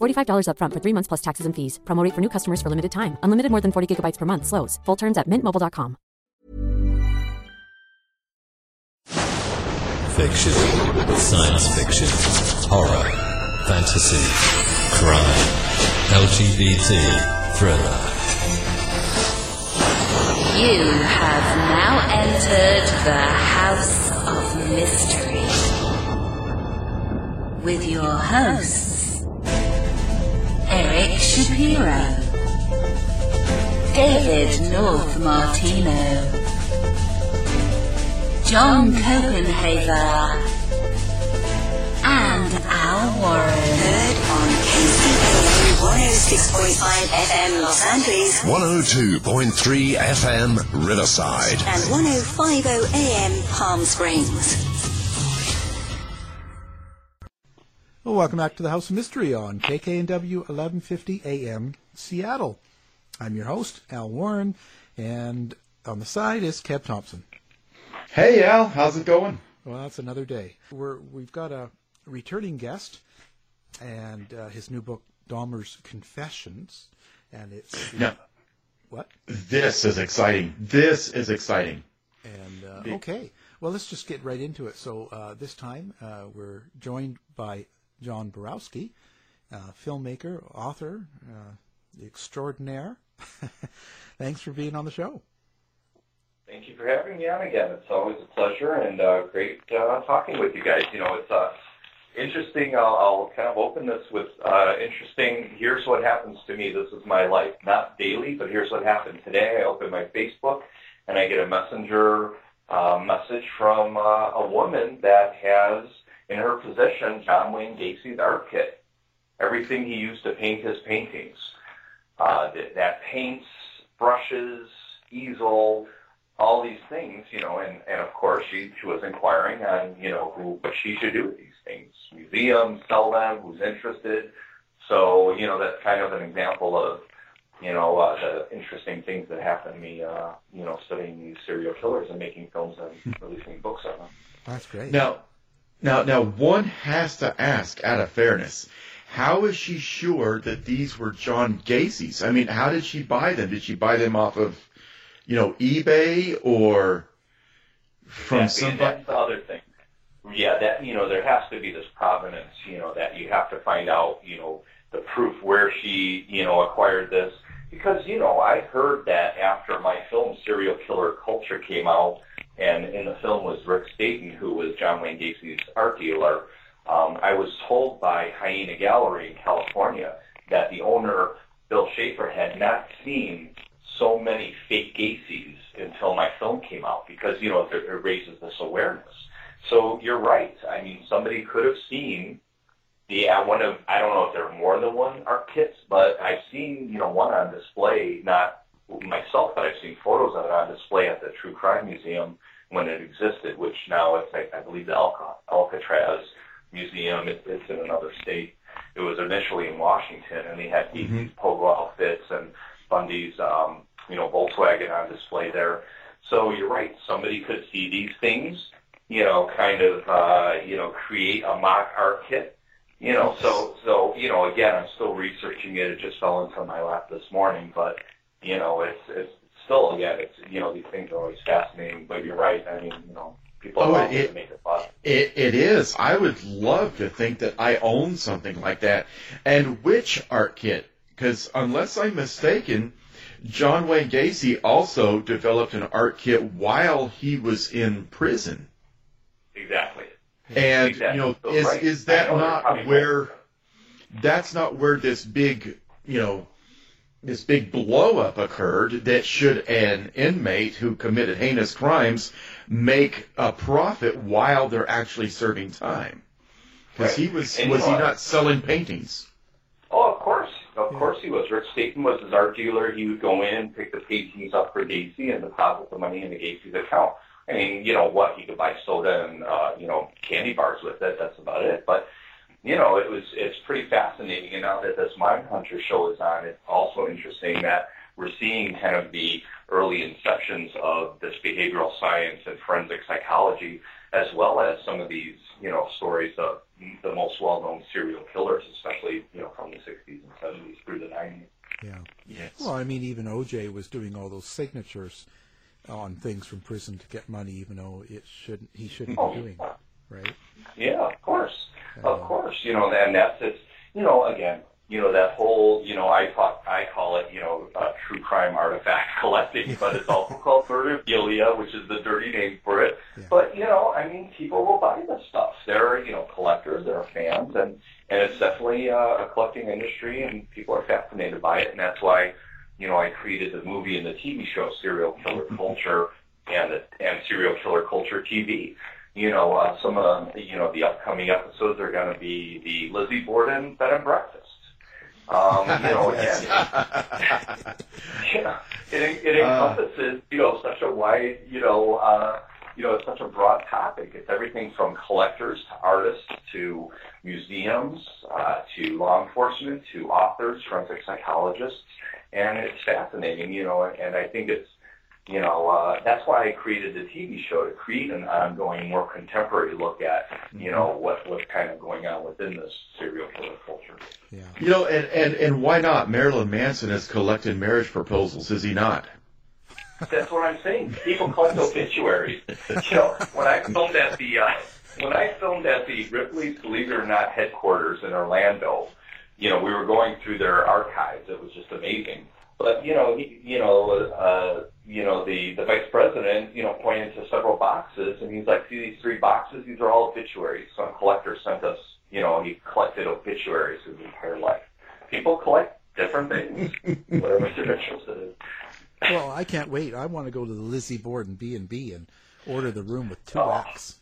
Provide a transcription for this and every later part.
$45 upfront for three months plus taxes and fees. Promote for new customers for limited time. Unlimited more than 40 gigabytes per month. Slows. Full terms at mintmobile.com. Fiction, science fiction, horror, fantasy, crime, LGBT, thriller. You have now entered the House of Mystery with your hosts, Eric Shapiro, David North Martino, John Copenhaver, and Al Warren. Heard on KCAA 106.5 FM Los Angeles 102.3 FM Riverside. and 105.0 AM Palm Springs. Well, welcome back to the House of Mystery on KKNW 1150 AM Seattle. I'm your host, Al Warren, and on the side is Kev Thompson. Hey Al, how's it going? Well, that's another day. We're, we've got a returning guest and uh, his new book, Dahmer's Confessions. And it's. No. What? This is exciting. This is exciting. And uh, okay, well, let's just get right into it. So uh, this time uh, we're joined by John Borowski, uh, filmmaker, author, uh, extraordinaire. Thanks for being on the show. Thank you for having me on again. It's always a pleasure and uh, great uh, talking with you guys. You know, it's uh, interesting. I'll, I'll kind of open this with uh, interesting. Here's what happens to me. This is my life, not daily, but here's what happened today. I open my Facebook and I get a messenger message from a woman that has in her possession John Wayne Gacy's art kit. Everything he used to paint his paintings. Uh, that, that paints, brushes, easel, all these things, you know, and, and of course she, she was inquiring on, you know, who, what she should do with these things. Museums, sell them, who's interested. So, you know, that's kind of an example of, you know, uh, the interesting things that happen to me, uh, you know, studying these serial killers and making films and releasing books on them. That's great. Now, now, now, one has to ask, out of fairness, how is she sure that these were John Gacy's? I mean, how did she buy them? Did she buy them off of, you know, eBay or from Yeah, somebody? That's the other thing. Yeah, that you know, there has to be this provenance. You know, that you have to find out. You know, the proof where she you know acquired this because you know I heard that after my film Serial Killer Culture came out, and in the film was Rick Staton, who was John Wayne Gacy's art dealer. Um, I was told by Hyaena Gallery in California that the owner Bill Shafer had not seen so many fake Gacy's until my film came out because you know it, it raises this awareness. So you're right. I mean, somebody could have seen the uh, one of I don't know if there are more than one art kits, but I've seen you know one on display not myself, but I've seen photos of it on display at the True Crime Museum when it existed, which now it's, I, I believe, the Alca- Alcatraz Museum. It, it's in another state. It was initially in Washington, and they had these Mhm. pogo outfits and Bundy's, um, you know, Volkswagen on display there. So you're right. Somebody could see these things, you know, kind of, uh, you know, create a mock art kit. You know, so so you know, again, I'm still researching it. It just fell into my lap this morning, but you know, it's it's still again, it's you know, these things are always fascinating. But you're right. I mean, you know, people Oh, it- to make it fun. It, it is. I would love to think that I own something like that. And which art kit? Because unless I'm mistaken, John Wayne Gacy also developed an art kit while he was in prison. Exactly. And Exactly. you know, is is that not where? That's not where this big, you know, this big blow up occurred. That should an inmate who committed heinous crimes make a profit while they're actually serving time? Because he was and was he what? not selling paintings? Oh, of course. Of course he was. Rick Staton was his art dealer. He would go in, and pick the paintings up for Gacy, and deposit the money into Gacy's account. I mean, you know what? He could buy soda and uh, you know candy bars with it. That's about it. But you know, it was it's pretty fascinating. And now that this Mindhunter show is on, it's also interesting that we're seeing kind of the early inceptions of this behavioral science and forensic psychology, as well as some of these you know stories of the most well-known serial killers, especially you know from the 60s and 70s through the 90s. Yeah. Yes. Well, I mean, even OJ was doing all those signatures on things from prison to get money, even though it shouldn't. He shouldn't Oh, be doing it, right? Yeah, of course, of course. You know, and that's it's you know again, you know that whole you know I talk I call it you know uh, true crime artifact collecting, but it's also called murderphilia, which is the dirty name for it. But you know, I mean, people will buy this stuff. They're you know collectors, they're fans, and and it's definitely uh, a collecting industry, and people are fascinated by it, and that's why you know I created the movie and the TV show Serial Killer Culture and the, and Serial Killer Culture TV. You know, uh, some of the, you know the upcoming episodes are going to be the Lizzie Borden bed and breakfast. Um, you know, again, yeah, it, it encompasses you know such a wide you know uh, you know it's such a broad topic. It's everything from collectors to artists to museums uh, to law enforcement to authors, forensic psychologists, and it's fascinating. You know, and I think it's you know, uh, that's why I created the TV show to create an ongoing, more contemporary look at, you know, what what's kind of going on within this serial killer culture. Yeah. You know, and, and, and why not? Marilyn Manson has collected marriage proposals, is he not? That's what I'm saying. People collect obituaries. You know, when I filmed at the uh, when I filmed at the Ripley's Believe It or Not headquarters in Orlando, you know, we were going through their archives. It was just amazing. But you know, he, you know, uh, you know, the the vice president, you know, pointed to several boxes, and he's like, "See these three boxes? These are all obituaries." Some collector sent us, you know, he collected obituaries his entire life. People collect different things, whatever their interest is. Well, I can't wait. I want to go to the Lizzie Borden B and B and order the room with two X.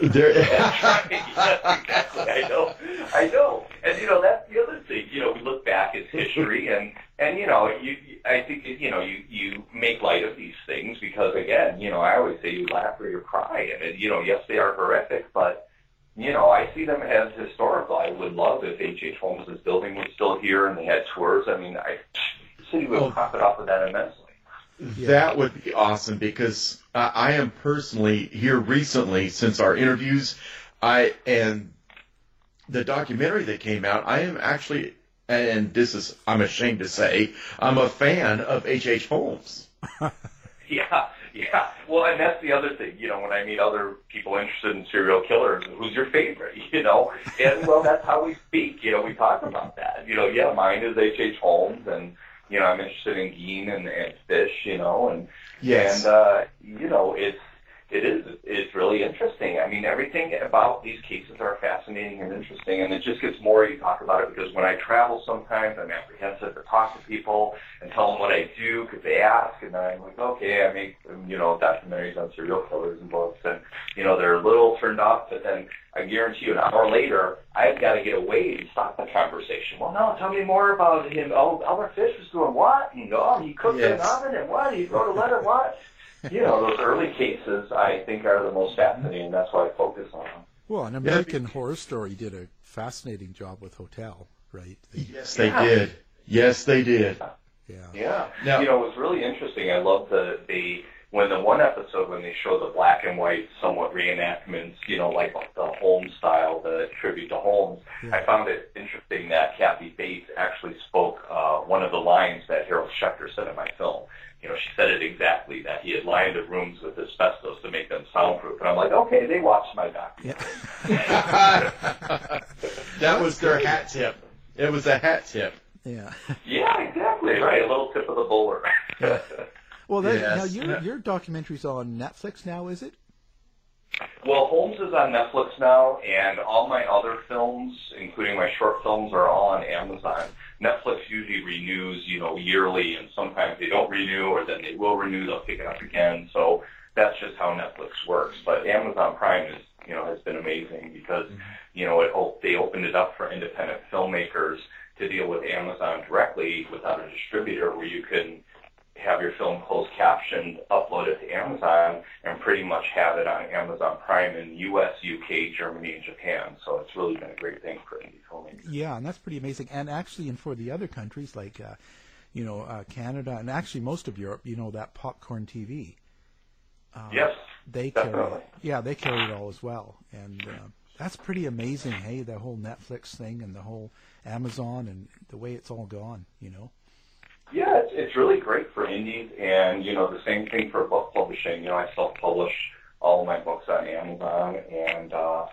There, That's. Yes, exactly. I know. I know. And you know that's the other thing. You know, we look back at history, and and you know, you I think you know you you make light of these things because again, you know, I always say you laugh or you cry, and it, you know, yes, they are horrific, but you know, I see them as historical. I would love if H. H. Holmes' building was still here and they had tours. I mean, I the city would Oh. profit off of that immensely. That would be awesome because uh, I am personally here recently since our interviews. I and the documentary that came out. I am actually, and this is I'm ashamed to say, I'm a fan of H. H. Holmes. Yeah, yeah. Well, and that's the other thing, you know, when I meet other people interested in serial killers, who's your favorite, you know? And, well, that's how we speak, you know, we talk about that. You know, yeah, mine is H.H. H. Holmes, and, you know, I'm interested in Gein and, and Fish, you know, and, Yes. and, uh, you know, it's, it is, it's really interesting. I mean, everything about these cases are fascinating and interesting, and it just gets more you talk about it because when I travel, sometimes I'm apprehensive to talk to people and tell them what I do because they ask, and then I'm like, okay, I make you know documentaries on serial killers and books, and you know they're a little turned off, but then I guarantee you, an hour later, I've got to get away and stop the conversation. Well, no, tell me more about him. Oh, Albert Fish was doing what? And oh, he cooked yes. in an oven and what? He wrote a letter. What? You know, those early cases I think are the most fascinating. That's why I focus on them. Well, an American yeah. Horror Story did a fascinating job with Hotel, right? They, yes, they yeah. did. Yes, they did. Yeah. Yeah. Now, you know, it was really interesting. I love the the when the one episode when they show the black and white somewhat reenactments, you know, like the Holmes style, the tribute to Holmes. Yeah. I found it interesting that Kathy Bates actually spoke uh, one of the lines that Harold Schechter said in my film you know, she said it exactly that he had lined the rooms with asbestos to make them soundproof. And I'm like, okay, they watched my documentary. Yeah. that was their hat tip. It was a hat tip. Yeah. Yeah, exactly. Right, a little tip of the bowler. Well, that, yes. now your your documentary's on Netflix now, is it? Well, Holmes is on Netflix now, and all my other films, including my short films, are all on Amazon. Netflix usually renews, you know, yearly, and sometimes they don't renew, or then they will renew, they'll pick it up again. So that's just how Netflix works. But Amazon Prime is, you know, has been amazing because, mm-hmm. you know, it, they opened it up for independent filmmakers to deal with Amazon directly without a distributor, where you can have your film closed captioned, upload it to Amazon, and pretty much have it on Amazon Prime in U.S., U.K., Germany, and Japan. So it's really been a great thing for indie filmmakers. Yeah, and that's pretty amazing. And actually, and for the other countries like, uh, you know, uh, Canada and actually most of Europe, you know, that popcorn TV. Uh, yes, they definitely. carry. It. Yeah, they carry it all as well, and uh, that's pretty amazing. Hey, the whole Netflix thing and the whole Amazon and the way it's all gone. You know. Yeah, it's, it's really great for indies, and you know the same thing for book publishing. You know, I self-publish all of my books on Amazon, and uh,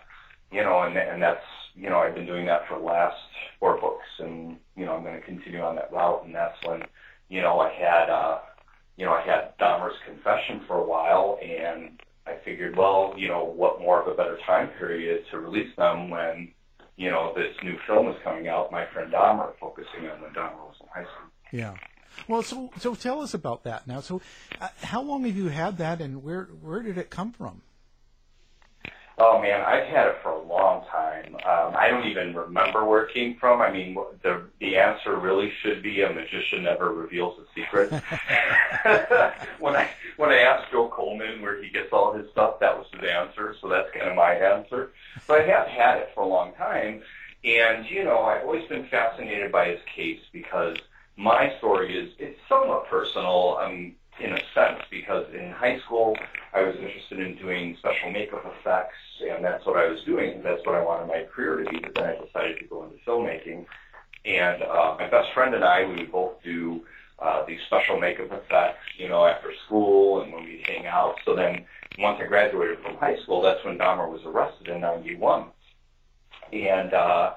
you know, and and that's you know I've been doing that for the last four books, and you know I'm going to continue on that route, and that's when you know I had uh, you know I had Dahmer's Confession for a while, and I figured, well, you know, what more of a better time period to release them when you know this new film is coming out, My Friend Dahmer, focusing on when Dahmer was in high school. Yeah. Well, so so tell us about that now. So, uh, how long have you had that, and where where did it come from? Oh man, I've had it for a long time. Um, I don't even remember where it came from. I mean, the the answer really should be a magician never reveals a secret. when I when I asked Joe Coleman where he gets all his stuff, that was his answer. So that's kind of my answer. But I have had it for a long time, and you know, I've always been fascinated by his case because my story is it's somewhat personal um, in a sense because in high school I was interested in doing special makeup effects and that's what I was doing. That's what I wanted my career to be. But then I decided to go into filmmaking. And uh, my best friend and I, we would both do uh, these special makeup effects, you know, after school and when we'd hang out. So then once I graduated from high school, that's when Dahmer was arrested in 91. And uh,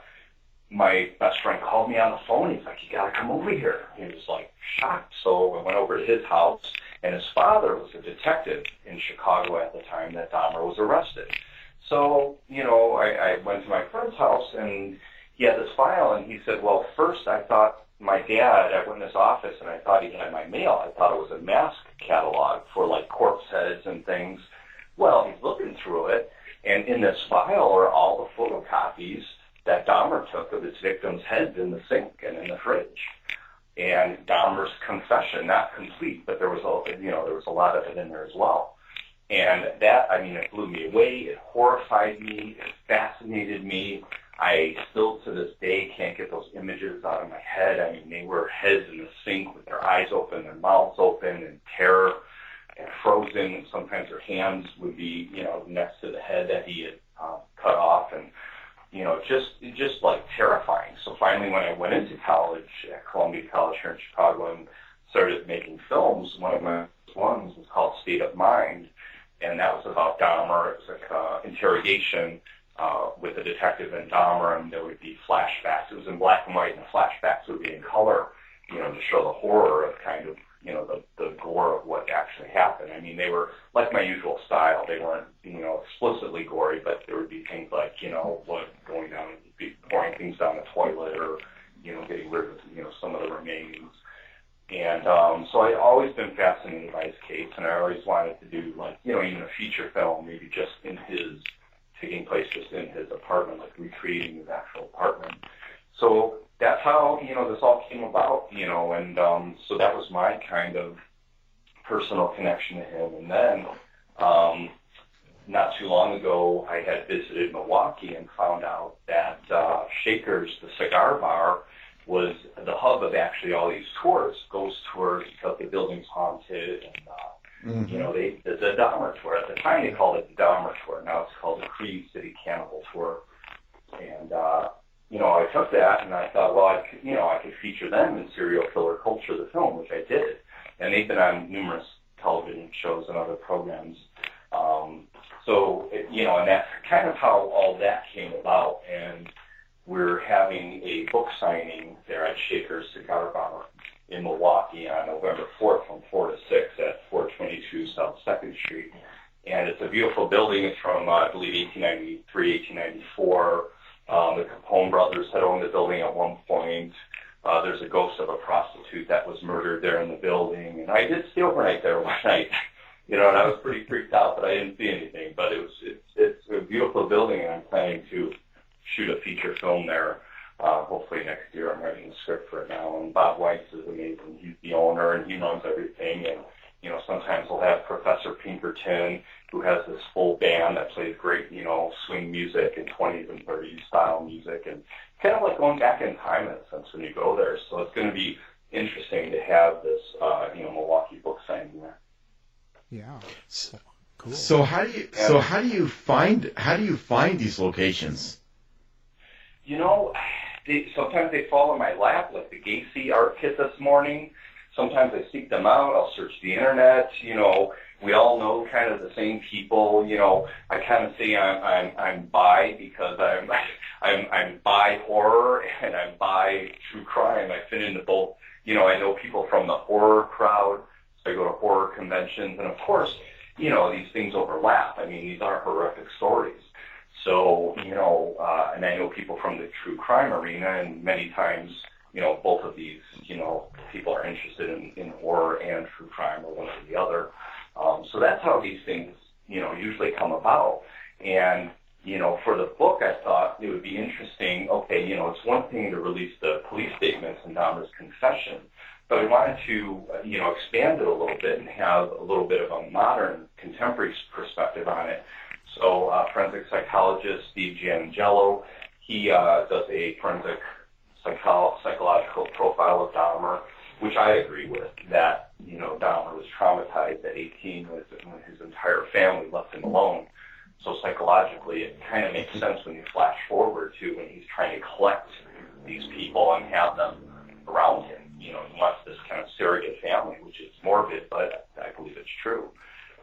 my best friend called me on the phone. He's like, "You gotta come over here." He was like shocked. So I went over to his house, and his father was a detective in Chicago at the time that Dahmer was arrested. So you know, I, I went to my friend's house, and he had this file, and he said, "Well, first I thought my dad. I went in his office, and I thought he had my mail. I thought it was a mask catalog for like corpse heads and things." Well, he's looking through it, and in this file are all the photocopies that Dahmer took of his victims' heads in the sink and in the fridge. And Dahmer's confession, not complete, but there was a, you know, there was a lot of it in there as well. And that, I mean, it blew me away. It horrified me. It fascinated me. I still to this day can't get those images out of my head. I mean, they were heads in the sink with their eyes open, their mouths open in terror and frozen. And sometimes their hands would be, you know, next to the head that he had uh, cut off. And you know, just just like terrifying. So finally, when I went into college at Columbia College here in Chicago and started making films, one of my ones was called State of Mind, and that was about Dahmer. It was like uh, interrogation uh, with a detective and Dahmer, and there would be flashbacks. It was in black and white, and the flashbacks would be in color, you know, to show the horror of kind of you know the the gore of what actually happened. I mean, they were like my usual style. They weren't, you know, explicitly gory, but there would be things like, you know, blood going down, pouring things down the toilet, or you know, getting rid of, you know, some of the remains. And um, so I'd always been fascinated by his case, and I always wanted to do like, you know, even a feature film, maybe just in his, taking place just in his apartment, like recreating his actual apartment. So that's how you know this all came about, you know, and um, so that was my kind of personal connection to him. And then um, not too long ago, I had visited Milwaukee and found out that uh, Shakers, the cigar bar, was the hub of actually all these tours, ghost tours, because the building's haunted, and uh, mm-hmm. you know, they the, the Dahmer tour. At the time, they called it the Dahmer tour. Now it's called the Cream City Cannibal Tour. And uh, you know, I took that and I thought, well, I could, you know, I could feature them in Serial Killer Culture, the film, which I did. And they've been on numerous television shows and other programs. Um, so, it, you know, and that's kind of how all that came about. And we're having a book signing there at Shaker's Cigar Bar in Milwaukee on November 4th from 4 to 6 at 422 South 2nd Street. And it's a beautiful building. It's from, uh, I believe, 1893, 1894. Um, the Capone brothers had owned the building at one point. Uh, there's a ghost of a prostitute that was murdered there in the building. And I did stay overnight there one night, you know, and I was pretty freaked out, but I didn't see anything. But it was, it's, it's a beautiful building, and I'm planning to shoot a feature film there. Uh, hopefully next year. I'm writing the script for it now. And Bob Weiss is amazing. He's the owner and he runs everything. And you know, sometimes we'll have Professor Pinkerton, who has this full band that plays great, you know, swing music and 20s and 30s style music, and kind of like going back in time in a sense when you go there. So it's going to be interesting to have this, uh, you know, Milwaukee book signing there. Yeah. Cool. So how do you so how do you find how do you find these locations? You know, they, sometimes they fall in my lap, like the Gacy art kit this morning. Sometimes I seek them out. I'll search the internet. You know, we all know kind of the same people. You know, I kind of say I'm I'm I'm bi because I'm I'm I'm bi horror and I'm bi true crime. I fit into both. You know, I know people from the horror crowd. So I go to horror conventions, and of course, you know, these things overlap. I mean, these are horrific stories. So, you know, uh, and I know people from the true crime arena, and many times, you know, both of these, you know, people are interested in, in horror and true crime or one or the other. Um, so that's how these things, you know, usually come about. And, you know, for the book, I thought it would be interesting. Okay, you know, it's one thing to release the police statements and Dahmer's confession, but I wanted to, you know, expand it a little bit and have a little bit of a modern, contemporary perspective on it. So, uh, forensic psychologist Steve Giannangelo, he uh, does a forensic psycho- psychological profile of Dahmer, which I agree with. That you know, Dahmer was traumatized at 18 when his entire family left him alone. So psychologically, it kind of makes sense when you flash forward to when he's trying to collect these people and have them around him. You know, he wants this kind of surrogate family, which is morbid, but I believe it's true.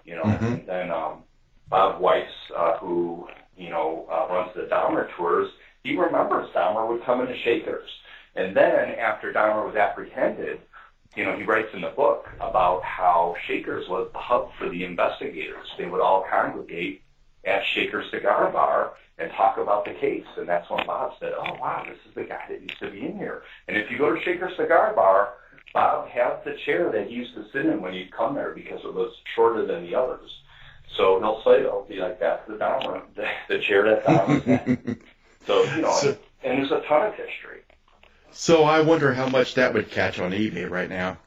You know, mm-hmm. and then um, Bob Weiss, uh, who you know uh, runs the Dahmer tours, he remembers Dahmer would come into Shakers, and then after Dahmer was apprehended, you know, he writes in the book about how Shakers was the hub for the investigators. They would all congregate at Shaker Cigar Bar and talk about the case. And that's when Bob said, oh, wow, this is the guy that used to be in here. And if you go to Shaker Cigar Bar, Bob has the chair that he used to sit in when he'd come there because it was shorter than the others. So he'll say, it'll be like, that's the Dahmer, the, chair that Dahmer had. so, you know, so, and there's a ton of history. So I wonder how much that would catch on eBay right now.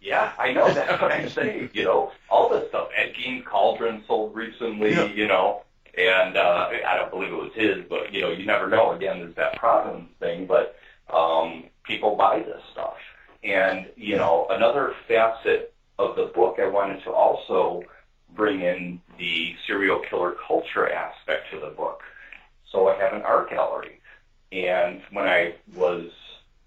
Yeah, I know. That's what I'm saying. You know, all this stuff. Ed Gein's Cauldron sold recently. Yeah. You know, and uh, I don't believe it was his, but you know, you never know. Again, there's that provenance thing, but um, people buy this stuff. And you know, another facet of the book, I wanted to also bring in the serial killer culture aspect to the book. So I have an art gallery and when I was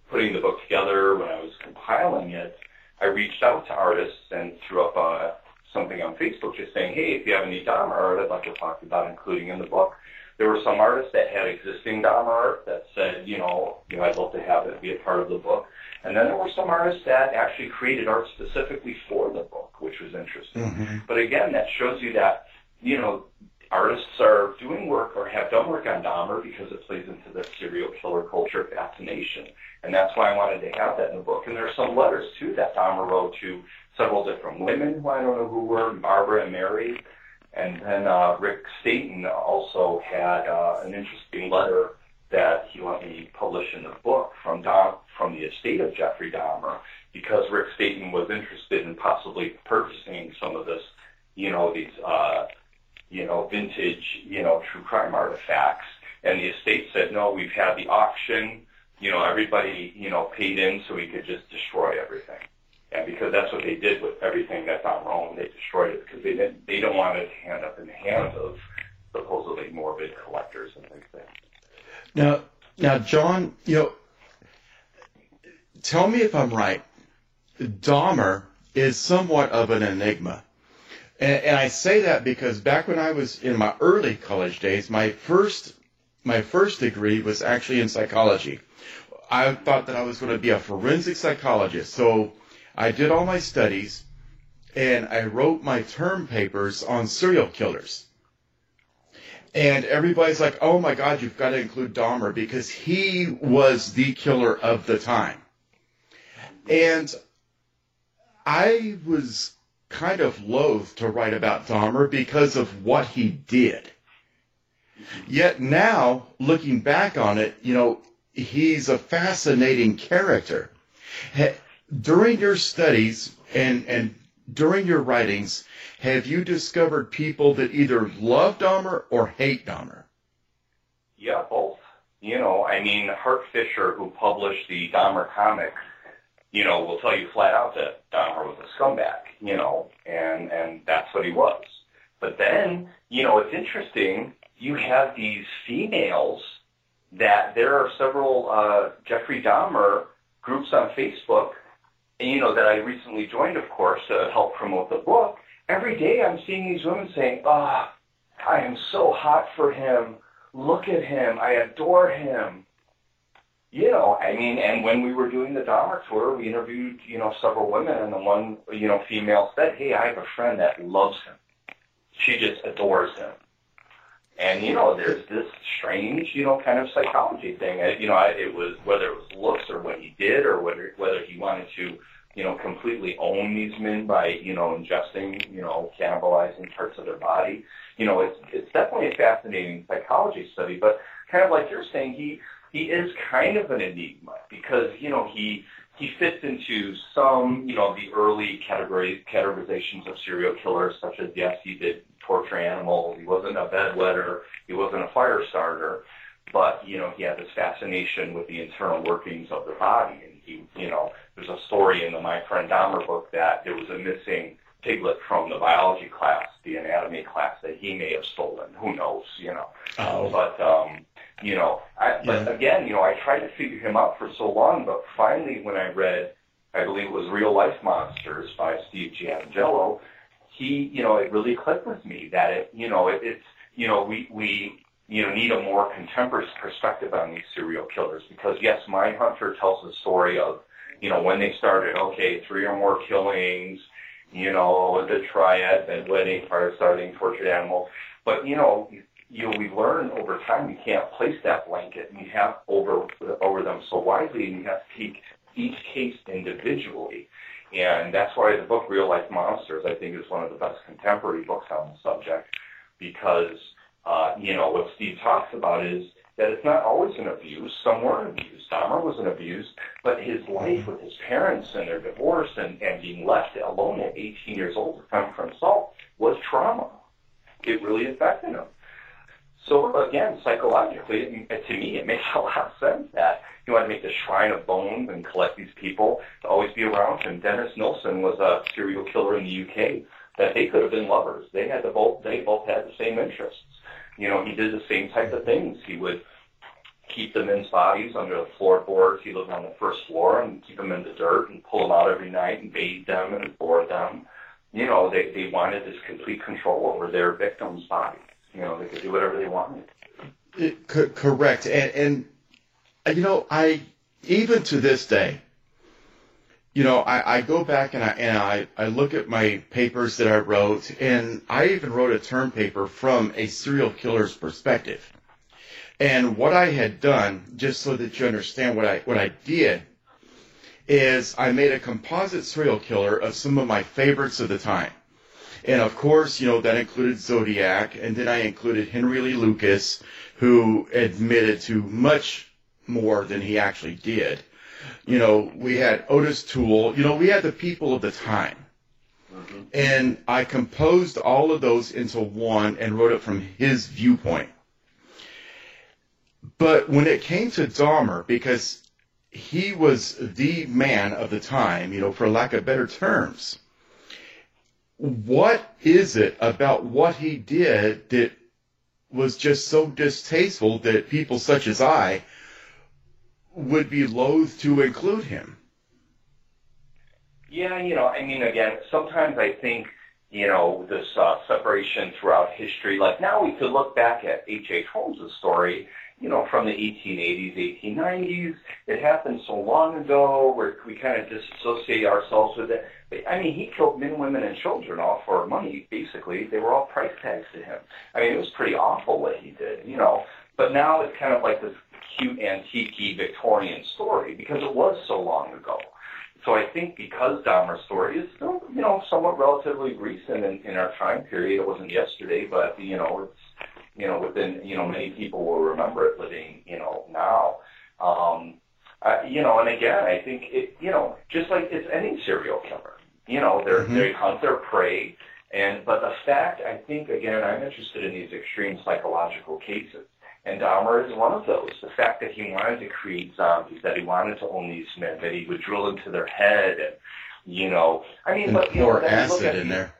putting the book together, when I was compiling it, I reached out to artists and threw up uh, something on Facebook just saying, hey, if you have any Dahmer art I'd like to talk about including in the book. there were some artists that had existing Dahmer art that said, you know, you know, I'd love to have it be a part of the book. And then there were some artists that actually created art specifically for the book, which was interesting. Mm-hmm. But again, that shows you that, you know, artists are doing work or have done work on Dahmer because it plays into the serial killer culture fascination. And that's why I wanted to have that in the book. And there are some letters, too, that Dahmer wrote to several different women who I don't know who were, Barbara and Mary. And then uh, Rick Staton also had uh, an interesting letter that he let me publish in the book from Dom, from the estate of Jeffrey Dahmer because Rick Staton was interested in possibly purchasing some of this, you know, these, uh, you know, vintage, you know, true crime artifacts. And the estate said, no, we've had the auction, you know, everybody, you know, paid in so we could just destroy everything. And because that's what they did with everything that's on Rome, they destroyed it because they didn't, they don't want it to end up in the hands of supposedly morbid collectors and things like that. Now, now, John, you know, tell me if I'm right. Dahmer is somewhat of an enigma. And, and I say that because back when I was in my early college days, my first my first degree was actually in psychology. I thought that I was going to be a forensic psychologist. So I did all my studies and I wrote my term papers on serial killers. And everybody's like, oh my God, you've got to include Dahmer because he was the killer of the time. And I was kind of loath to write about Dahmer because of what he did. Yet now, looking back on it, you know, he's a fascinating character. During your studies and, and during your writings, have you discovered people that either love Dahmer or hate Dahmer? Yeah, both. You know, I mean, Hart Fisher, who published the Dahmer comic, you know, will tell you flat out that Dahmer was a scumbag, you know, and, and that's what he was. But then, you know, it's interesting, you have these females that there are several uh, Jeffrey Dahmer groups on Facebook, you know, that I recently joined, of course, to help promote the book. Every day I'm seeing these women saying, ah, oh, I am so hot for him. Look at him. I adore him. You know, I mean, and when we were doing the Dahmer tour, we interviewed, you know, several women, and the one, you know, female said, hey, I have a friend that loves him. She just adores him. And, you know, there's this strange, you know, kind of psychology thing. You know, it was whether it was looks or what he did or whether, whether he wanted to, you know, completely own these men by, you know, ingesting, you know, cannibalizing parts of their body. You know, it's, it's definitely a fascinating psychology study, but kind of like you're saying, he, he is kind of an enigma because, you know, he, he fits into some, you know, the early category, categorizations of serial killers, such as, yes, he did torture animals, he wasn't a bedwetter, he wasn't a fire starter, but, you know, he had this fascination with the internal workings of the body. And he, you know, there's a story in the My Friend Dahmer book that there was a missing piglet from the biology class, the anatomy class that he may have stolen. Who knows, you know. Oh. But, um, you know, I, but again, you know, I tried to figure him out for so long, but finally when I read, I believe it was Real Life Monsters by Steve Giannangelo, he, you know, it really clicked with me that it, you know, it, it's, you know, we, we, you know, need a more contemporary perspective on these serial killers because yes, Mindhunter tells the story of, you know, when they started, okay, three or more killings, you know, the triad, bedwetting, fire starting, tortured animal. But, you know, you know, we've learned over time you can't place that blanket and you have over over them so widely and you have to take each case individually. And that's why the book Real Life Monsters I think is one of the best contemporary books on the subject because uh, you know, what Steve talks about is that it's not always an abuse. Some weren't abused. Dahmer wasn't abused, but his life with his parents and their divorce and, and being left alone at 18 years old to fend for himself was trauma. It really affected him. So again, psychologically, it, to me, it makes a lot of sense that he wanted to make the shrine of bones and collect these people to always be around him. Dennis Nilsen was a serial killer in the UK. That they could have been lovers. They had the both. They both had the same interests. You know, he did the same type of things. He would keep the men's bodies under the floorboards. He lived on the first floor and keep them in the dirt and pull them out every night and bathe them and board them. You know, they they wanted this complete control over their victims' bodies. You know, they could do whatever they wanted. It, co- correct. And, and, you know, I, even to this day, you know, I, I go back and I, and I, I look at my papers that I wrote, and I even wrote a term paper from a serial killer's perspective. And what I had done, just so that you understand what I, what I did, is I made a composite serial killer of some of my favorites of the time. And of course, you know, that included Zodiac, and then I included Henry Lee Lucas, who admitted to much more than he actually did. You know, we had Otis Toole, you know, we had the people of the time. Mm-hmm. And I composed all of those into one and wrote it from his viewpoint. But when it came to Dahmer, because he was the man of the time, you know, for lack of better terms, what is it about what he did that was just so distasteful that people such as I would be loath to include him? Yeah, you know, I mean, again, sometimes I think, you know, this uh, separation throughout history, like now we could look back at H.H. Holmes' story, you know, from the 1880s, 1890s. It happened so long ago where we kind of disassociate ourselves with it. But, I mean, he killed men, women, and children all for money, basically. They were all price tags to him. I mean, it was pretty awful what he did, you know. But now it's kind of like this cute, antique Victorian story because it was so long ago. So I think because Dahmer's story is still, you know, somewhat relatively recent in, in our time period, it wasn't yesterday, but, you know, it's, you know, within, you know, many people will remember it living, you know, now. Um, uh, you know, and again, I think it, you know, just like it's any serial killer, you know, they're, Mhm. they hunt their prey. And, but the fact, I think, again, I'm interested in these extreme psychological cases. And Dahmer is one of those. The fact that he wanted to create zombies, that he wanted to own these men, that he would drill into their head, and you know, I mean, And but you know, you look acid at in the- there.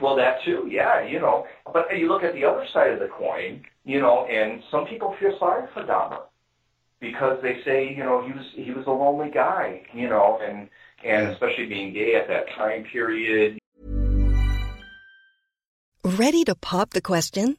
Well, that too, yeah, you know. But you look at the other side of the coin, you know, and some people feel sorry for Dahmer because they say, you know, he was he was a lonely guy, you know, and and especially being gay at that time period, Ready to pop the question?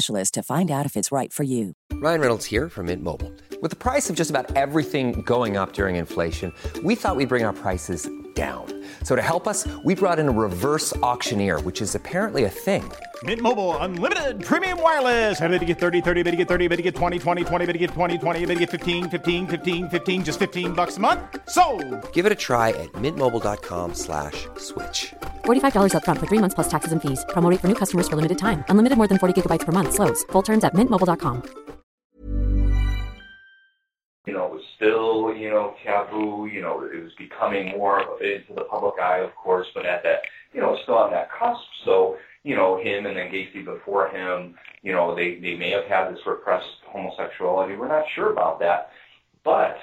specialist to find out if it's right for you. Ryan Reynolds here from Mint Mobile. With the price of just about everything going up during inflation, we thought we'd bring our prices down. So to help us, we brought in a reverse auctioneer, which is apparently a thing. Mint Mobile unlimited premium wireless. Have to get 30, 30, bit to get 30, bit to get 20, 20, 20, bit to get 20, 20, bit to get 15, 15, 15, 15 just 15 bucks a month. So, Give it a try at mintmobile.com slash switch. $45 upfront for three months plus taxes and fees. Promo for new customers for limited time. Unlimited more than 40 gigabytes per month. Slows. Full terms at mintmobile.com. you know, it was still, you know, taboo, you know, it was becoming more into the public eye, of course, but at that, you know, still on that cusp. So, you know, him and then Gacy before him, you know, they, they may have had this repressed homosexuality. We're not sure about that. But,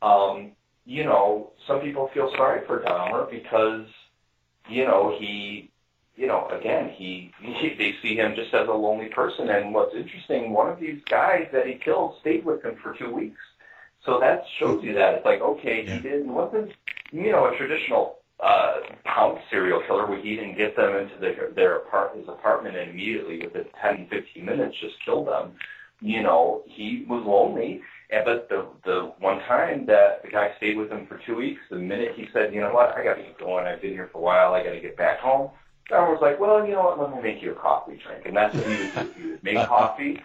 um, you know, some people feel sorry for Dahmer because, you know, he, you know, again, he, he they see him just as a lonely person. And what's interesting, one of these guys that he killed stayed with him for two weeks. So that shows you that it's like okay, he didn't wasn't you know a traditional uh, pound serial killer where he didn't get them into their their apart his apartment and immediately within 10, 15 minutes just killed them. You know he was lonely, and but the the one time that the guy stayed with him for two weeks, the minute he said, you know what, I got to get going. I've been here for a while. I got to get back home. I was like, well, you know what, let me make you a coffee drink, and that's what he would do. He would make coffee,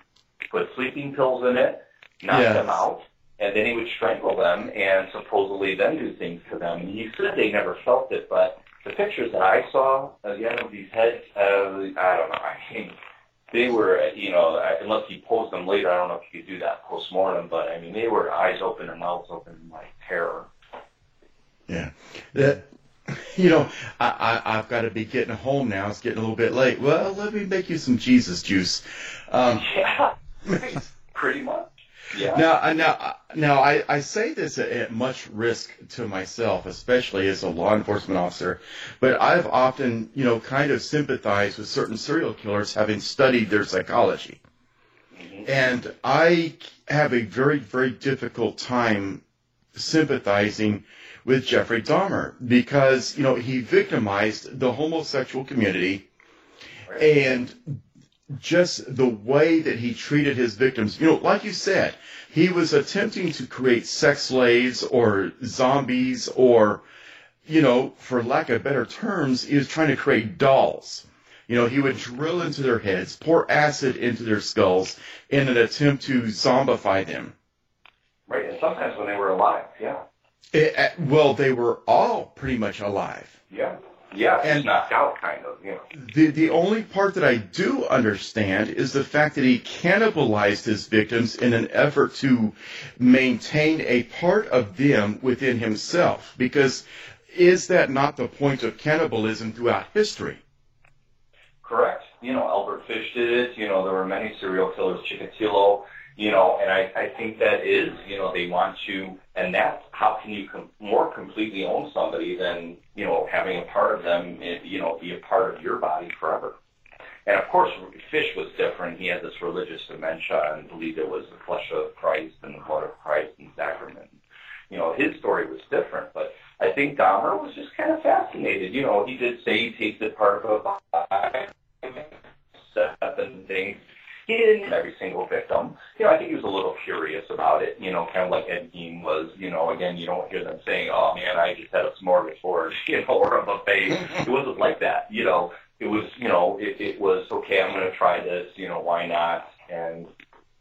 put sleeping pills in it, knock Yes. them out and then he would strangle them and supposedly then do things to them. And he said they never felt it, but the pictures that I saw, again, of these heads, uh, I don't know. I mean, they were, you know, I- unless he posed them later, I don't know if you could do that post-mortem, but I mean, they were eyes open and mouths open in like terror. Yeah. That, you know, I, I, I've got to be getting home now. It's getting a little bit late. Well, let me make you some Jesus juice. Um, Yeah, pretty much. Yeah. Now, uh, now, uh, now, I, I say this at, at much risk to myself, especially as a law enforcement officer, but I've often, you know, kind of sympathized with certain serial killers, having studied their psychology, and I have a very, very difficult time sympathizing with Jeffrey Dahmer because, you know, he victimized the homosexual community, and just the way that he treated his victims. You know, like you said, he was attempting to create sex slaves or zombies or, you know, for lack of better terms, he was trying to create dolls. You know, he would drill into their heads, pour acid into their skulls in an attempt to zombify them. Right, and sometimes when they were alive, yeah. Eh, eh, well, they were all pretty much alive. Yeah. Yeah, And- knocked out, kind of, you know. The the only part that I do understand is the fact that he cannibalized his victims in an effort to maintain a part of them within himself. Because is that not the point of cannibalism throughout history? Correct. You know, Albert Fish did it. You know, there were many serial killers, Chikatilo. You know, and I, I think that is, you know, they want to, and that's how can you com- more completely own somebody than, you know, having a part of them, you know, be a part of your body forever. And of course, Fish was different. He had this religious dementia and believed it was the flesh of Christ and the blood of Christ and sacrament. You know, his story was different, but I think Dahmer was just kind of fascinated. You know, he did say he tasted part of a body, seven things. Every single victim. You know, I think he was a little curious about it. You know, kind of like Ed Gein was. You know, again, you don't hear them saying, "Oh man, I just had a smorgasbord," you know, or a buffet. it wasn't like that. You know, it was, you know, it, it was okay. I'm going to try this. You know, why not? And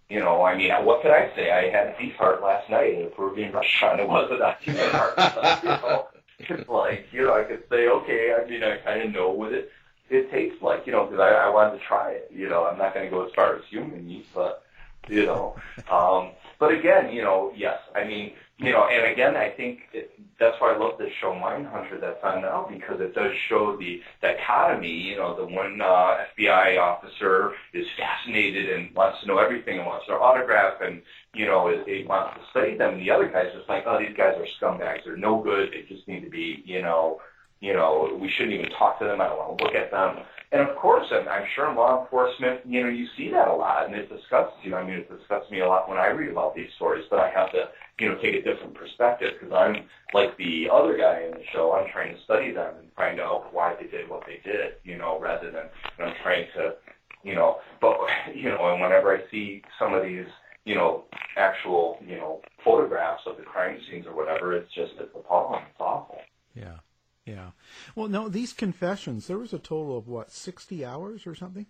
you know, I mean, what could I say? I had a beef heart last night at a Peruvian restaurant. It wasn't a human heart. you know, it's like, you know, I could say, okay, I mean, I kind of know what it it tastes like, you know, because I, I wanted to try it. You know, I'm not going to go as far as human meat, but you know, um, but again, you know, yes, I mean, you know, and again, I think it, that's why I love this show Mindhunter that's on now because it does show the dichotomy. You know, the one uh, FBI officer is fascinated and wants to know everything and wants their autograph and you know, is, he wants to study them. And the other guy's just like, oh, these guys are scumbags. They're no good. They just need to be, you know, you know, we shouldn't even talk to them. I don't want to look at them. And of course, and I'm sure in law enforcement, you know, you see that a lot, and it disgusts you. I mean, it disgusts me a lot when I read about these stories, but I have to, you know, take a different perspective because I'm like the other guy in the show. I'm trying to study them and find out why they did what they did, you know, rather than and I'm trying to, you know, but you know, and whenever I see some of these, you know, actual, you know, photographs of the crime scenes or whatever, it's just it's appalling. It's awful. Yeah. Yeah. Well, no, these confessions, there was a total of what, 60 hours or something?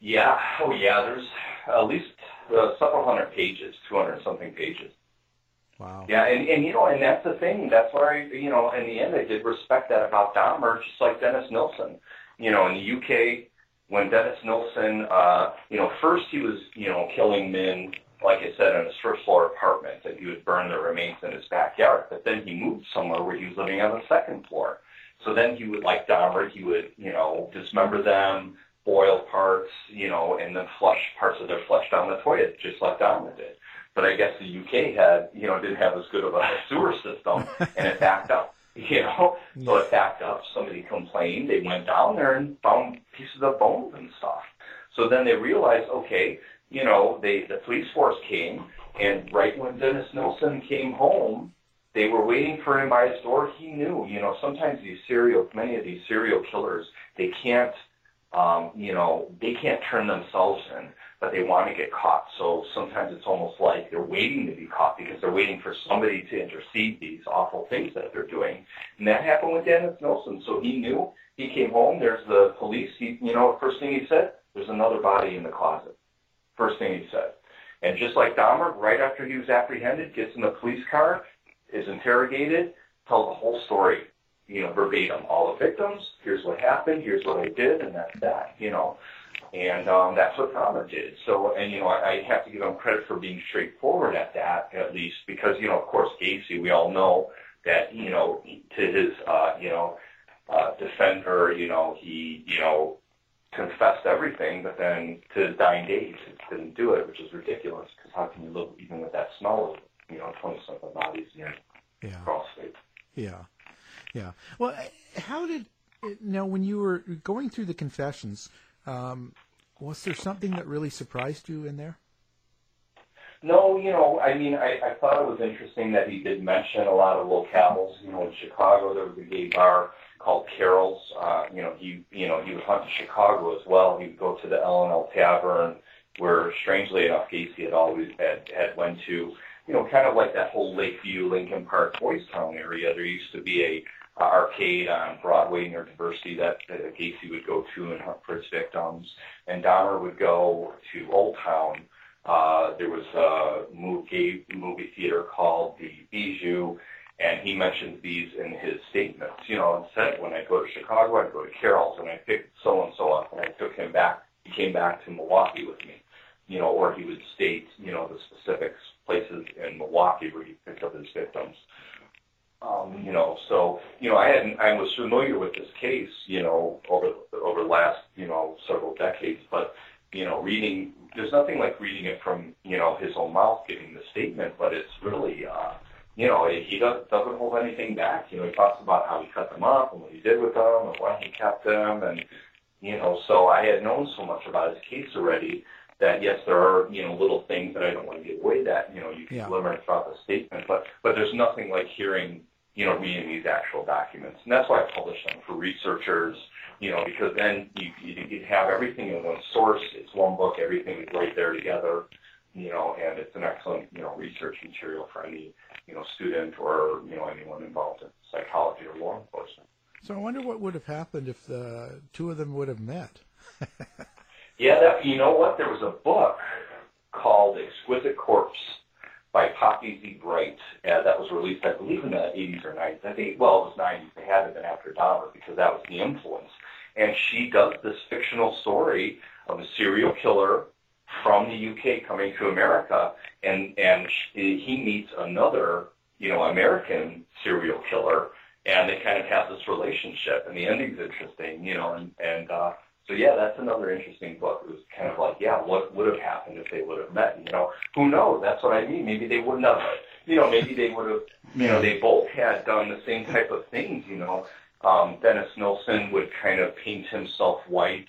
Yeah. Oh, yeah. There's at least uh, several hundred pages, 200 something pages. Wow. Yeah, and, and you know, and that's the thing. That's where I, you know, in the end, I did respect that about Dahmer, just like Dennis Nilsen. You know, in the UK, when Dennis Nilsen, uh, you know, first he was, you know, killing men, like I said, in his first floor apartment, and he would burn the remains in his backyard. But then he moved somewhere where he was living on the second floor. So then he would, like Dahmer, he would, you know, dismember them, boil parts, you know, and then flush parts of their flesh down the toilet, just like Dahmer did. But I guess the UK had, you know, didn't have as good of a sewer system, and it backed up. You know, so it backed up. Somebody complained. They went down there and found pieces of bones and stuff. So then they realized, okay, you know, they the police force came, and right when Dennis Nilsen came home, they were waiting for him by his door. He knew, you know, sometimes these serial, many of these serial killers, they can't, um, you know, they can't turn themselves in but they want to get caught. So sometimes it's almost like they're waiting to be caught because they're waiting for somebody to intercede these awful things that they're doing. And that happened with Dennis Nilsen. So he knew. He came home. There's the police. He, you know, first thing he said, there's another body in the closet. First thing he said. And just like Dahmer, right after he was apprehended, gets in the police car, is interrogated, tells the whole story, you know, verbatim. All the victims, here's what happened, here's what I did, and that's that, you know. And um, that's what Dahmer did. So, and you know, I, I have to give him credit for being straightforward at that, at least, because you know, of course, Gacy, we all know that you know, to his uh, you know, uh, defender, you know, he you know, confessed everything, but then to dying days, didn't do it, which is ridiculous. Because how can you live even with that smell of you know, twenty something bodies in yeah. cross state? Yeah, yeah. Well, how did now when you were going through the confessions? Um, was there something that really surprised you in there? No, you know, I mean, I, I thought it was interesting that he did mention a lot of locales. You know, in Chicago there was a gay bar called Carol's. Uh, you know, he, you know, he would hunt in Chicago as well. He would go to the L and L Tavern, where strangely enough, Gacy had always had had went to. You know, kind of like that whole Lakeview, Lincoln Park, Boys Town area. There used to be a uh, arcade on Broadway near Diversey that uh, Gacy would go to and hunt for his victims. And Dahmer would go to Old Town. Uh, there was a movie, movie theater called the Bijou, and he mentioned these in his statements. You know, and said when I go to Chicago, I'd go to Carol's, and I picked so and so up, and I took him back. He came back to Milwaukee with me. You know, or he would state, you know, the specific places in Milwaukee where he picked up his victims. Um, you know, so you know, I hadn't, I was familiar with this case, you know, over over the last, you know, several decades. But you know, reading, there's nothing like reading it from, you know, his own mouth, giving the statement. But it's really, uh, you know, he does, doesn't hold anything back. You know, he talks about how he cut them up and what he did with them and why he kept them, and you know, so I had known so much about his case already that yes, there are you know little things that I don't want to give away that you know you can Yeah. glimmer throughout the statement, but but there's nothing like hearing you know reading these actual documents, and that's why I publish them for researchers, you know, because then you you, you have everything in one source. It's one book, everything is right there together, you know, and it's an excellent you know research material for any you know student or you know anyone involved in psychology or law enforcement. So I wonder what would have happened if the two of them would have met. Yeah, that, you know what? There was a book called Exquisite Corpse by Poppy Z. Brite uh, that was released, I believe, in the 80s or 90s. I think, well, it was 90s. They had it been after Dahmer because that was the influence. And she does this fictional story of a serial killer from the UK coming to America, and and she, he meets another, you know, American serial killer, and they kind of have this relationship, and the ending's interesting, you know, and and uh, so yeah, that's another interesting book. It was kind of like, yeah, what would have happened if they would have met? You know, who knows? That's what I mean. Maybe they wouldn't have. You know, maybe they would have. You know, they both had done the same type of things. You know, um, Dennis Nilsen would kind of paint himself white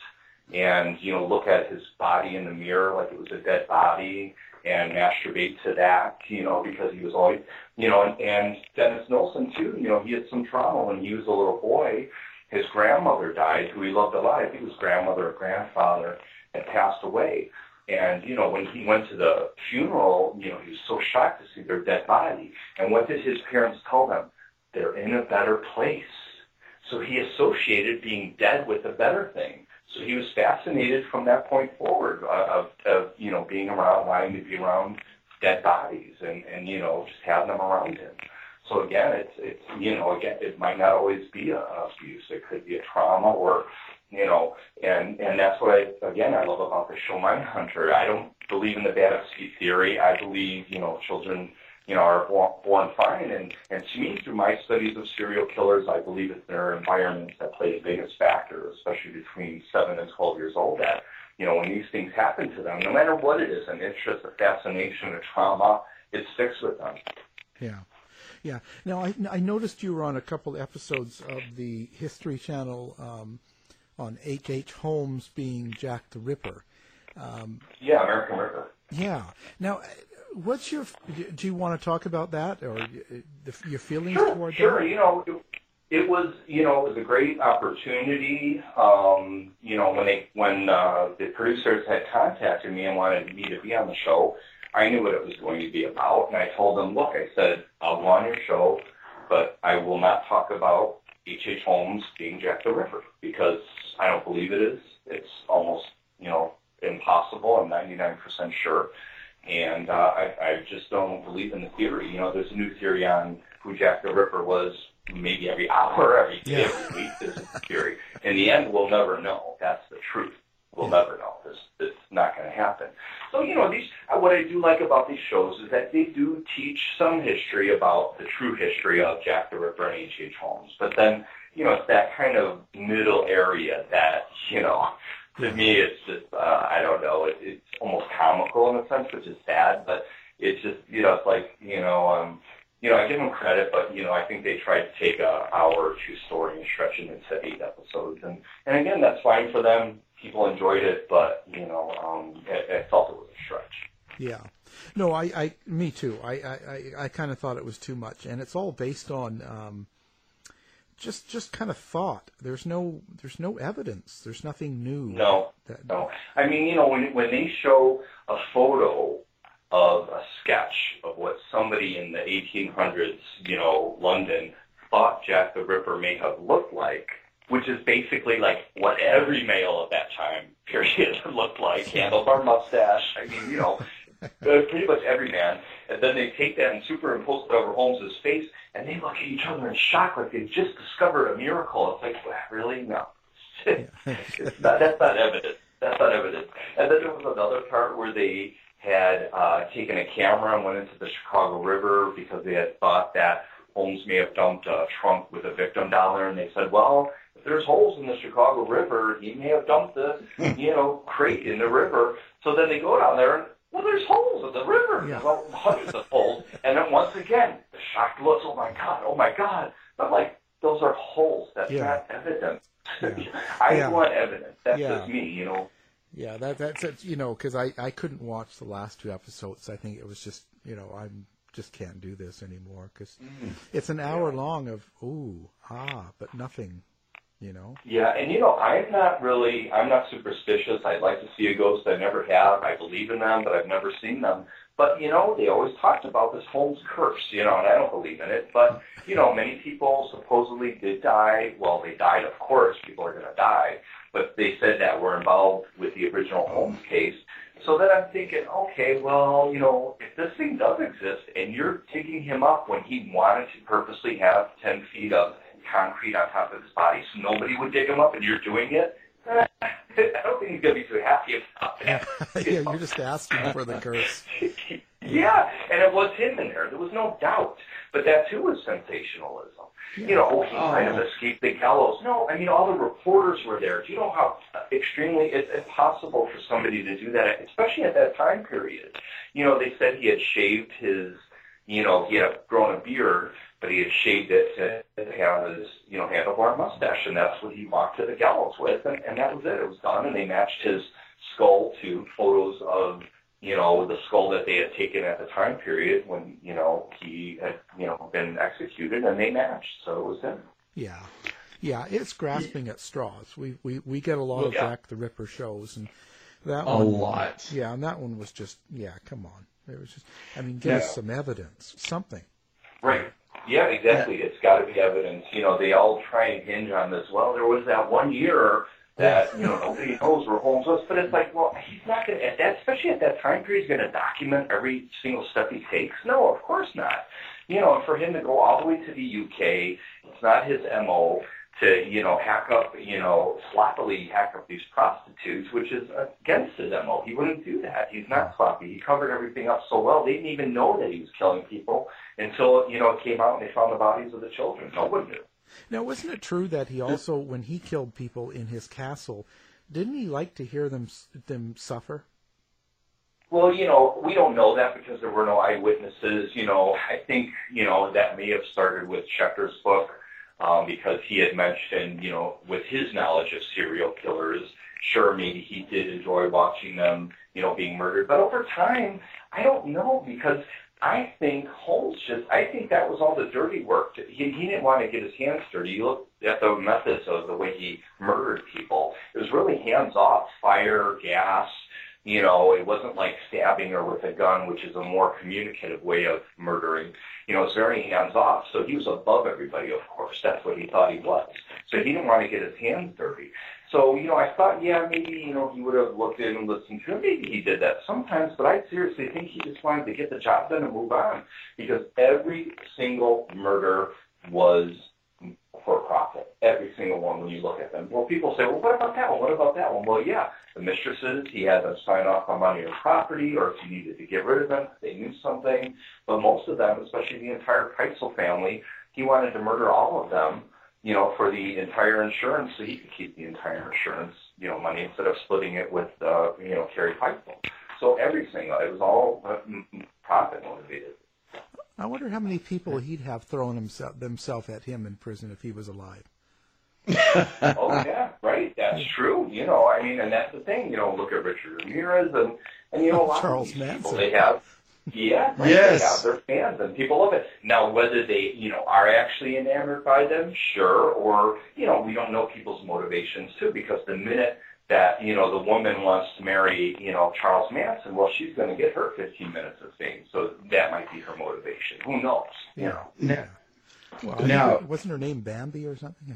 and you know look at his body in the mirror like it was a dead body and masturbate to that, you know, because he was always, you know, and, and Dennis Nilsen too, you know, he had some trauma when he was a little boy. His grandmother died, who he loved a lot. His grandmother or grandfather had passed away. And, you know, when he went to the funeral, you know, he was so shocked to see their dead body. And what did his parents tell them? they're in a better place. So he associated being dead with a better thing. So he was fascinated from that point forward uh, of, of you know being around, wanting to be around dead bodies, and and you know just having them around him. So again, it's it's you know again it might not always be a, a abuse. It could be a trauma or you know, and and that's what I again I love about the show Mindhunter. I don't believe in the bad seed theory. I believe you know children you know are born, fine, and and to me through my studies of serial killers, I believe it's their environments that play the biggest factor, especially between seven and twelve years old. That you know when these things happen to them, no matter what it is, an interest, a fascination, a trauma, it sticks with them. Yeah. Yeah. Now, I, I noticed you were on a couple episodes of the History Channel um, on H. H. Holmes being Jack the Ripper. Um, yeah, American Ripper. Yeah. Now, what's your? Do you want to talk about that, or the, your feelings sure, toward sure. that? You know, it, it was you know it was a great opportunity. Um, you know, when they when uh, the producers had contacted me and wanted me to be on the show, I knew what it was going to be about, and I told them, look, I said I'll go on your show, but I will not talk about H. H. Holmes being Jack the Ripper because I don't believe it is. It's almost, you know, impossible. I'm 99% sure. And uh, I, I just don't believe in the theory. You know, there's a new theory on who Jack the Ripper was maybe every hour, every day, Yeah. every week. There's a theory. In the end, we'll never know. That's the truth. We'll never know. This it's not going to happen. So you know, these what I do like about these shows is that they do teach some history about the true history of Jack the Ripper and H. H. Holmes. But then you know, it's that kind of middle area that you know. To me, it's just uh, I don't know. It, it's almost comical in a sense, which is sad. But it's just you know, it's like you know, um, you know, I give them credit, but you know, I think they tried to take a hour or two story and stretch it into eight episodes, and and again, that's fine for them. People enjoyed it, but you know, um, I, I felt it was a stretch. Yeah. No, I, I me too. I, I, I, I kind of thought it was too much, and it's all based on um, just just kind of thought. There's no there's no evidence. There's nothing new. No, That, no. I mean, you know, when when they show a photo of a sketch of what somebody in the 1800s, you know, London thought Jack the Ripper may have looked like, which is basically like what every male of that time period looked like, handlebar mustache. I mean, you know, pretty much every man. And then they take that and superimpose it over Holmes's face, and they look at each other in shock, like they've just discovered a miracle. It's like, "Wow, really? No, it's not, that's not evidence. That's not evidence. And then there was another part where they had uh, taken a camera and went into the Chicago River because they had thought that Holmes may have dumped a trunk with a victim down there, and they said, well, if there's holes in the Chicago River, he may have dumped the, you know, crate in the river. So then they go down there and, well, there's holes in the river. Yeah. Well, hundreds of holes. And then once again, the shocked looks, oh my God, oh my God. I'm like, those are holes. That's Yeah. not evidence. Yeah. I Yeah. want evidence. That's just me, you know. Yeah, that that's it. You know, because I I couldn't watch the last two episodes. I think it was just you know I just can't do this anymore because Mm. it's an hour long of ooh ah, but nothing. You know. Yeah, and you know, I'm not really, I'm not superstitious. I'd like to see a ghost. I never have. I believe in them, but I've never seen them. But, you know, they always talked about this Holmes curse, you know, and I don't believe in it. But, you know, many people supposedly did die. Well, they died, of course. People are going to die. But they said that were involved with the original Holmes case. So then I'm thinking, okay, well, you know, if this thing does exist and you're digging him up when he wanted to purposely have 10 feet of concrete on top of his body so nobody would dig him up and you're doing it, eh, I don't think he's going to be too happy about that. yeah, you're just asking for the curse. Yeah, and it was him in there. There was no doubt. But that too was sensationalism. You know, oh, he might have escaped the gallows. No, I mean, all the reporters were there. Do you know how extremely it's impossible for somebody to do that, especially at that time period? You know, they said he had shaved his, you know, he had grown a beard, but he had shaved it to, to have his, you know, handlebar mustache, and that's what he walked to the gallows with, and, and that was it. It was done, and they matched his skull to photos of you know, the skull that they had taken at the time period when, you know, he had, you know, been executed and they matched. So it was him. Yeah, yeah, it's grasping at straws. We we we get a lot of Yeah. Jack the Ripper shows, and that A one, lot. Yeah, and that one was just yeah. Come on, it was just. I mean, give us some evidence, something. Right. Yeah, exactly. It's got to be evidence. You know, they all try and hinge on this. Well, there was that one year that you know nobody knows where Holmes was, but it's like, well, he's not going to at that, especially at that time period, he's going to document every single step he takes. No, of course not. You know, for him to go all the way to the UK, it's not his mo to, you know, hack up, you know, sloppily hack up these prostitutes, which is against his MO. He wouldn't do that. He's not sloppy. He covered everything up so well. They didn't even know that he was killing people until, you know, it came out and they found the bodies of the children. No one knew. Now, wasn't it true that he also, when he killed people in his castle, didn't he like to hear them them suffer? Well, you know, we don't know that because there were no eyewitnesses. You know, I think, you know, that may have started with Schechter's book um, because he had mentioned, you know, with his knowledge of serial killers, sure, maybe he did enjoy watching them, you know, being murdered. But over time, I don't know because I think Holmes just, I think that was all the dirty work. He, he didn't want to get his hands dirty. You look at the methods of the way he murdered people. It was really hands off, fire, gas, you know, it wasn't like stabbing her with a gun, which is a more communicative way of murdering. You know, it's very hands off. So he was above everybody, of course. That's what he thought he was. So he didn't want to get his hands dirty. So, you know, I thought, yeah, maybe, you know, he would have looked in and listened to him. Maybe he did that sometimes, but I seriously think he just wanted to get the job done and move on because every single murder was for profit. Every single one when you look at them. Well, people say, well, what about that one? What about that one? Well, yeah, the mistresses, he had them sign off on money or property, or if you needed to get rid of them, they knew something. But most of them, especially the entire Pitezel family, he wanted to murder all of them, you know, for the entire insurance so he could keep the entire insurance, you know, money instead of splitting it with, uh, you know, Carrie Pitezel. So every single, it was all uh, profit motivated. I wonder how many people he'd have thrown himself themselves at him in prison if he was alive. oh yeah, right. That's true. You know, I mean, and that's the thing. You know, look at Richard Ramirez and and you know a lot Charles of these Manson. people they have. Yeah, right, Yes. they have their fans and people love it. Now, whether they, you know, are actually enamored by them, sure, or you know, we don't know people's motivations too, because the minute that you know the woman wants to marry, you know, Charles Manson, well, she's going to get her 15 minutes of fame, so that might be her motivation. Who knows? You know. Now, Well, Now- wasn't her name Bambi or something?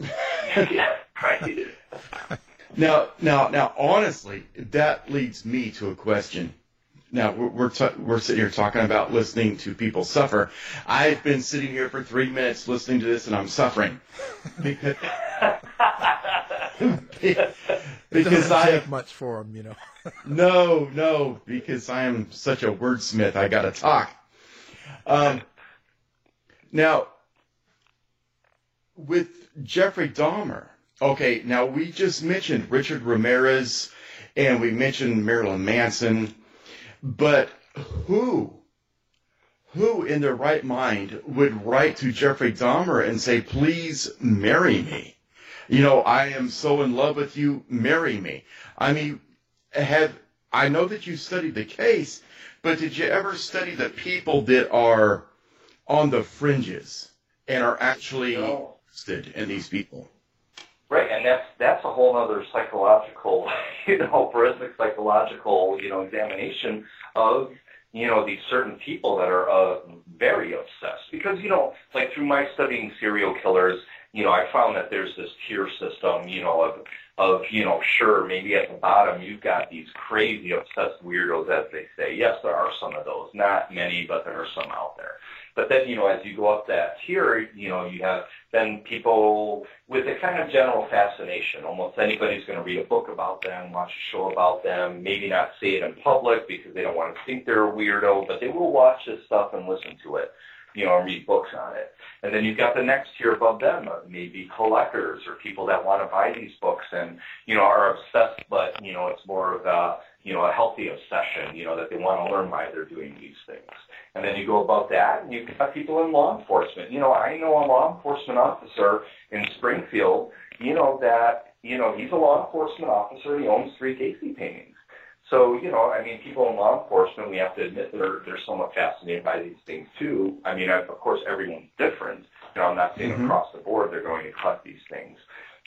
yeah, right. now, now, now, honestly, that leads me to a question. Now we're we're, t- we're sitting here talking about listening to people suffer. I've been sitting here for three minutes listening to this, and I'm suffering because it because doesn't I take much for him, you know. no no because I am such a wordsmith. I got to talk. Um, now with Jeffrey Dahmer. Okay, now we just mentioned Richard Ramirez and we mentioned Marilyn Manson, but who, who in their right mind would write to Jeffrey Dahmer and say, please marry me? You know, I am so in love with you, marry me. I mean, have, I know that you studied the case, but did you ever study the people that are on the fringes and are actually No. interested in these people? Right, and that's that's a whole other psychological, you know, forensic psychological, you know, examination of, you know, these certain people that are uh, very obsessed. Because, you know, like through my studying serial killers, you know, I found that there's this tier system, you know, of of, you know, sure, maybe at the bottom you've got these crazy obsessed weirdos, as they say. Yes, there are some of those. Not many, but there are some out there. But then, you know, as you go up that tier, you know, you have then people with a kind of general fascination. Almost anybody's going to read a book about them, watch a show about them, maybe not say it in public because they don't want to think they're a weirdo, but they will watch this stuff and listen to it, you know, read books on it. And then you've got the next tier above them, maybe collectors or people that want to buy these books and, you know, are obsessed, but, you know, it's more of a, you know, a healthy obsession, you know, that they want to learn why they're doing these things. And then you go above that, and you've got people in law enforcement. You know, I know a law enforcement officer in Springfield, you know, that, you know, he's a law enforcement officer, he owns three Gacy paintings. So, you know, I mean, people in law enforcement, we have to admit they're, they're somewhat fascinated by these things too. I mean, of course, everyone's different. You know, I'm not saying Mhm. across the board they're going to collect these things.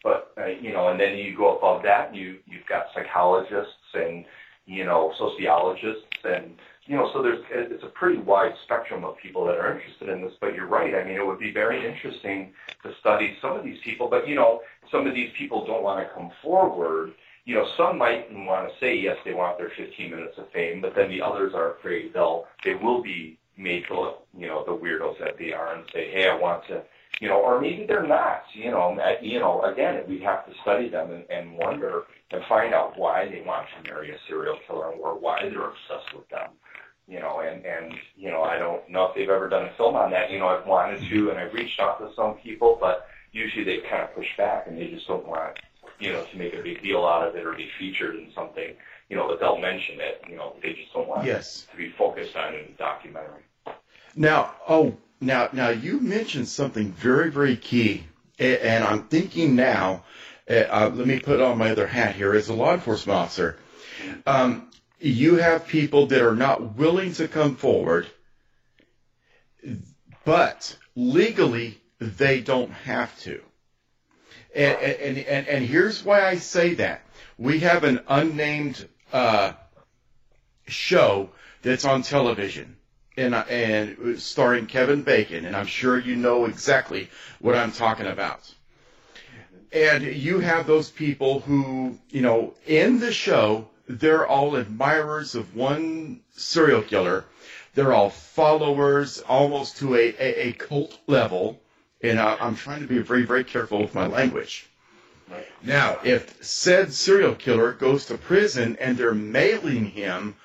But, uh, you know, and then you go above that, and you, you've got psychologists and, you know, sociologists and you know, so there's it's a pretty wide spectrum of people that are interested in this. But you're right. I mean, it would be very interesting to study some of these people. But you know, some of these people don't want to come forward. You know, some might want to say yes, they want their 15 minutes of fame, but then the others are afraid they'll they will be made to look, you know, the weirdos that they are and say, hey, I want to, you know, or maybe they're not. You know, uh, you know, again, we have to study them and, and wonder and find out why they want to marry a serial killer or why they're obsessed with them you know, and, and, you know, I don't know if they've ever done a film on that. You know, I've wanted to and I've reached out to some people, but usually they kind of push back and they just don't want, you know, to make a big deal out of it or be featured in something, you know, but they'll mention it, you know, they just don't want Yes. to be focused on in a documentary. Now, oh, now, now you mentioned something very, very key, and I'm thinking now. Uh, uh, let me put on my other hat here as a law enforcement officer. Um, you have people that are not willing to come forward, but legally they don't have to. And, and, and, and here's why I say that. We have an unnamed uh, show that's on television and, and starring Kevin Bacon, and I'm sure you know exactly what I'm talking about. And you have those people who, you know, in the show, they're all admirers of one serial killer. They're all followers, almost to a, a, a cult level. And I, I'm trying to be very, very careful with my language. Now, if said serial killer goes to prison and they're mailing him,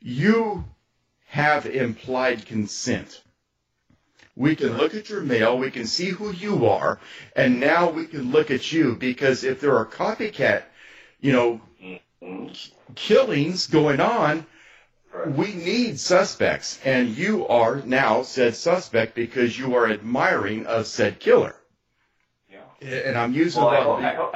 you have implied consent. We can look at your mail, we can see who you are, and now we can look at you because if there are copycat, you know, mm-hmm. killings going on, we need suspects, and you are now said suspect because you are admiring of said killer. Yeah. And I'm using Well, I hope, I hope,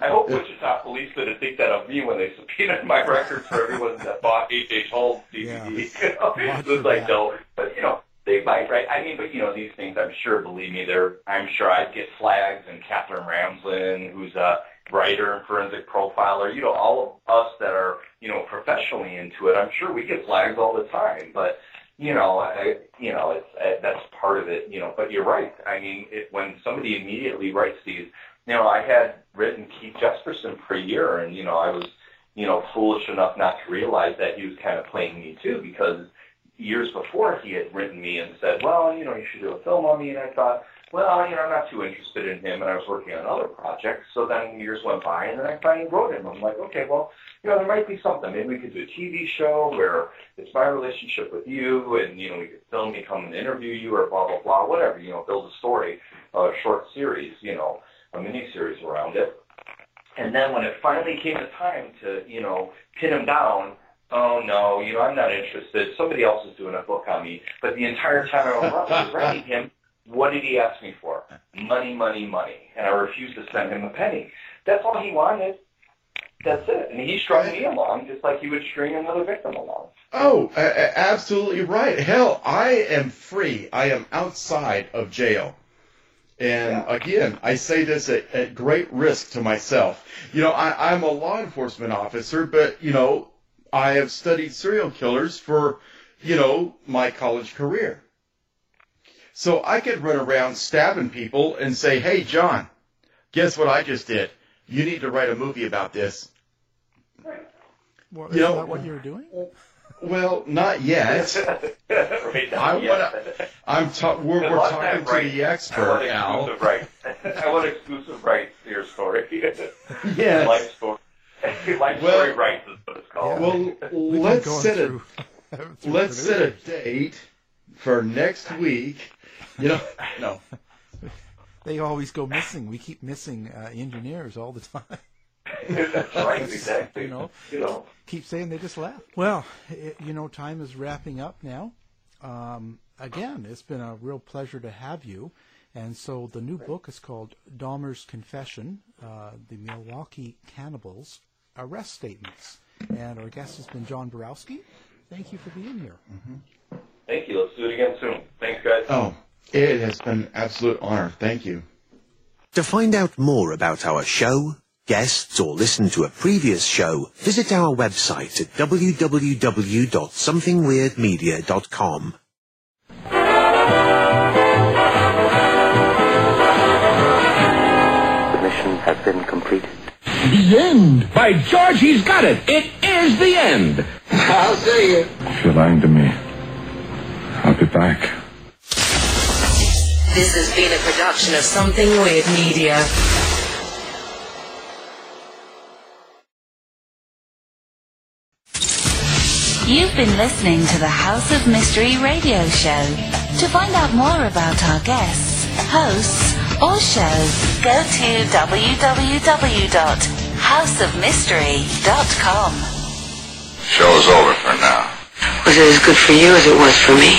I hope Wichita police didn't think that of me when they subpoenaed my records for everyone that bought H.H. Holmes DVD. You know? It was like, no, but you know, they might, right? I mean, but you know, these things, I'm sure, believe me, they're, I'm sure I'd get flags and Katherine Ramsland, who's a writer and forensic profiler, you know, all of us that are, you know, professionally into it, I'm sure we get flags all the time, but, you know, I, you know, it's, uh, that's part of it, you know, but you're right. I mean, it, when somebody immediately writes these, you know, I had written Keith Jesperson for a year and, you know, I was, you know, foolish enough not to realize that he was kind of playing me too because years before he had written me and said, well, you know, you should do a film on me. And I thought, well, you know, I'm not too interested in him. And I was working on other projects. So then years went by and then I finally wrote him. I'm like, okay, well, you know, there might be something. Maybe we could do a TV show where it's my relationship with you and, you know, we could film me, come and interview you or blah, blah, blah, whatever, you know, build a story, a short series, you know, a mini series around it. And then when it finally came to time to, you know, pin him down, oh no, you know, I'm not interested. Somebody else is doing a book on me. But the entire time I was writing him, what did he ask me for? Money, money, money. And I refused to send him a penny. That's all he wanted. That's it. And he strung me along just like he would string another victim along. Oh, absolutely right. Hell, I am free. I am outside of jail. And again, I say this at, at great risk to myself. You know, I, I'm a law enforcement officer, but, you know, I have studied serial killers for, you know, my college career. So I could run around stabbing people and say, hey, John, guess what I just did? You need to write a movie about this. Well, You know- that what you're doing? Well, not yet. right now, I yes. wanna, I'm ta- we're, we're talking to right. the expert, want Al. exclusive rights. I want exclusive rights to your story. Yes. Life story. Life Well- story rights is what it's called. Well, let's set a through- through let's set a date for next week. You know, no. They always go missing. We keep missing uh, engineers all the time. That's right, exactly. You know, You know. keep saying they just left. Well, it, you know, time is wrapping up now. Um, again, it's been a real pleasure to have you. And so the new book is called Dahmer's Confession, uh, the Milwaukee Cannibals Arrest Statements. And our guest has been John Borowski. Thank you for being here. Thank you. Let's do it again soon. Thanks, guys. Oh, it has been an absolute honor. Thank you. To find out more about our show, guests, or listen to a previous show, visit our website at www.somethingweirdmedia.com. The mission has been completed. The end. By George, he's got it. It is the end. I'll see you. If you're lying to me, I'll be back. This has been a production of Something Weird Media. You've been listening to the House of Mystery radio show. To find out more about our guests, hosts, or shows, go to www.houseofmystery.com. Show's over for now. Was it as good for you as it was for me?